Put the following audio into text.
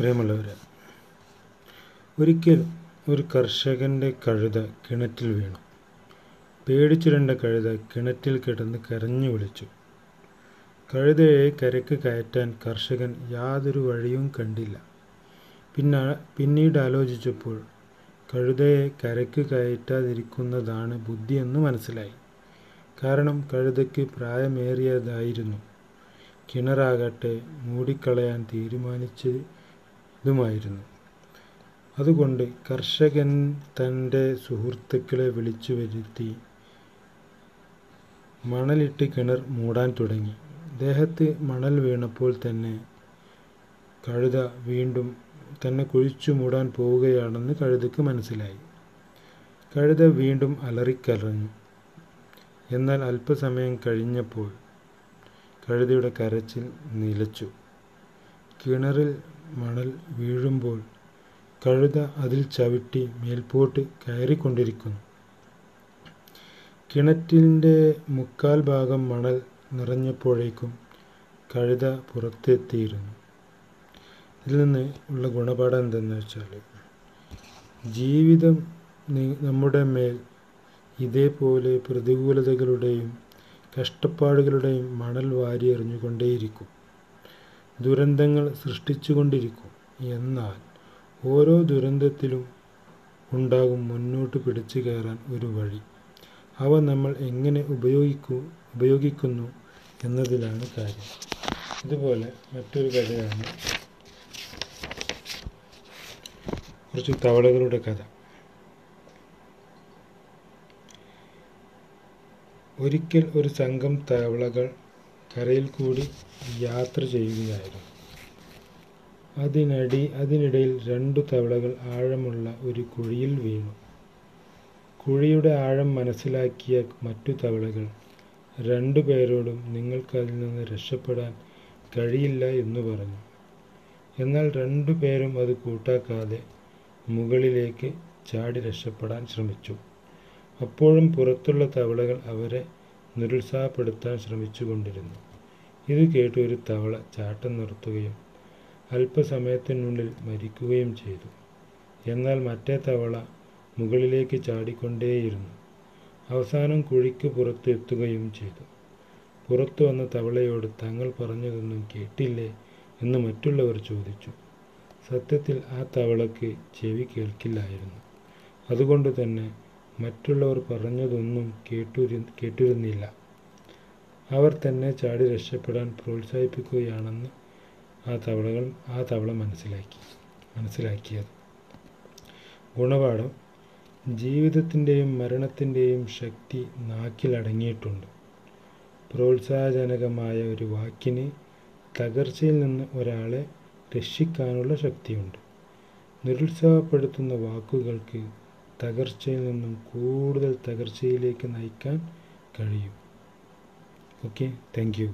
പ്രിയമുള്ളവരെ ഒരിക്കൽ ഒരു കർഷകന്റെ കഴുത കിണറ്റിൽ വീണു. പേടിച്ചുരണ്ട കഴുത കിണറ്റിൽ കിടന്ന് കരഞ്ഞു വിളിച്ചു. കഴുതയെ കരക്ക് കയറ്റാൻ കർഷകൻ യാതൊരു വഴിയും കണ്ടില്ല. പിന്ന പിന്നീട് ആലോചിച്ചപ്പോൾ കഴുതയെ കരക്ക് കയറ്റാതിരിക്കുന്നതാണ് ബുദ്ധിയെന്ന് മനസ്സിലായി. കാരണം കഴുതയ്ക്ക് പ്രായമേറിയതായിരുന്നു. കിണറാകട്ടെ മൂടിക്കളയാൻ തീരുമാനിച്ചതുമായിരുന്നു അതുകൊണ്ട് കർഷകൻ തന്റെ സുഹൃത്തുക്കളെ വിളിച്ചു വരുത്തി മണലിട്ട് കിണർ മൂടാൻ തുടങ്ങി. ദേഹത്ത് മണൽ വീണപ്പോൾ തന്നെ കഴുത വീണ്ടും തന്നെ കുഴിച്ചു മൂടാൻ പോവുകയാണെന്ന് കഴുതയ്ക്ക് മനസ്സിലായി. കഴുത വീണ്ടും അലറിക്കലഞ്ഞു എന്നാൽ അല്പസമയം കഴിഞ്ഞപ്പോൾ കഴുതയുടെ കരച്ചിൽ നിലച്ചു. കിണറിൽ മണൽ വീഴുമ്പോൾ കഴുത അതിൽ ചവിട്ടി മേൽപോട്ട് കയറിക്കൊണ്ടിരിക്കുന്നു. കിണറ്റിന്റെ മുക്കാൽ ഭാഗം മണൽ നിറഞ്ഞപ്പോഴേക്കും കഴുത പുറത്തെത്തിയിരുന്നു. ഇതിൽ നിന്ന് ഉള്ള ഗുണപാഠം എന്തെന്ന് വെച്ചാൽ ജീവിതം നമ്മുടെ മേൽ ഇതേപോലെ പ്രതികൂലതകളുടെയും കഷ്ടപ്പാടുകളുടെയും മണൽ വാരി എറിഞ്ഞുകൊണ്ടേയിരിക്കും. ദുരന്തങ്ങൾ സൃഷ്ടിച്ചുകൊണ്ടിരിക്കും. എന്നാൽ ഓരോ ദുരന്തത്തിലും ഉണ്ടാകും മുന്നോട്ട് പിടിച്ചു കയറാൻ ഒരു വഴി. അവ നമ്മൾ എങ്ങനെ ഉപയോഗിക്കൂ ഉപയോഗിക്കുന്നു എന്നതിലാണ് കാര്യം. ഇതുപോലെ മറ്റൊരു കഥയാണ് കുറച്ച് തവളകളുടെ കഥ. ഒരിക്കൽ ഒരു സംഘം തവളകൾ കരയിൽ കൂടി യാത്ര ചെയ്യുകയായിരുന്നു. അതിനടി അതിനിടയിൽ രണ്ടു തവളകൾ ആഴമുള്ള ഒരു കുഴിയിൽ വീണു. കുഴിയുടെ ആഴം മനസ്സിലാക്കിയ മറ്റു തവളകൾ രണ്ടു പേരോടും നിങ്ങൾക്ക് അതിൽ നിന്ന് രക്ഷപ്പെടാൻ കഴിയില്ല എന്ന് പറഞ്ഞു. എന്നാൽ രണ്ടു പേരും അത് കൂട്ടാക്കാതെ മുകളിലേക്ക് ചാടി രക്ഷപ്പെടാൻ ശ്രമിച്ചു. അപ്പോഴും പുറത്തുള്ള തവളകൾ അവരെ നിരുത്സാഹപ്പെടുത്താൻ ശ്രമിച്ചുകൊണ്ടിരുന്നു. ഇത് കേട്ട് ഒരു തവള ചാട്ടം നിർത്തുകയും അല്പസമയത്തിനുള്ളിൽ മരിക്കുകയും ചെയ്തു. എന്നാൽ മറ്റേ തവള മുകളിലേക്ക് ചാടിക്കൊണ്ടേയിരുന്നു. അവസാനം കുഴിക്ക് പുറത്ത് എത്തുകയും ചെയ്തു. പുറത്തു വന്ന തവളയോട് തങ്ങൾ പറഞ്ഞതൊന്നും കേട്ടില്ലേ എന്ന് മറ്റുള്ളവർ ചോദിച്ചു. സത്യത്തിൽ ആ തവളക്ക് ചെവി കേൾക്കില്ലായിരുന്നു. അതുകൊണ്ട് തന്നെ മറ്റുള്ളവർ പറഞ്ഞതൊന്നും കേട്ടുരി കേട്ടിരുന്നില്ല. അവർ തന്നെ ചാടി രക്ഷപ്പെടാൻ പ്രോത്സാഹിപ്പിക്കുകയാണെന്ന് ആ തവളകൾ ആ തവള മനസ്സിലാക്കി മനസ്സിലാക്കിയത്. ഗുണപാഠം ജീവിതത്തിന്റെയും മരണത്തിന്റെയും ശക്തി നാക്കിലടങ്ങിയിട്ടുണ്ട് പ്രോത്സാഹജനകമായ ഒരു വാക്കിന് തകർച്ചയിൽ നിന്ന് ഒരാളെ രക്ഷിക്കാനുള്ള ശക്തിയുണ്ട്. നിരുത്സാഹപ്പെടുത്തുന്ന വാക്കുകൾക്ക് തകർച്ചയിൽ നിന്നും കൂടുതൽ തകർച്ചയിലേക്ക് നയിക്കാൻ കഴിയും. Okay thank you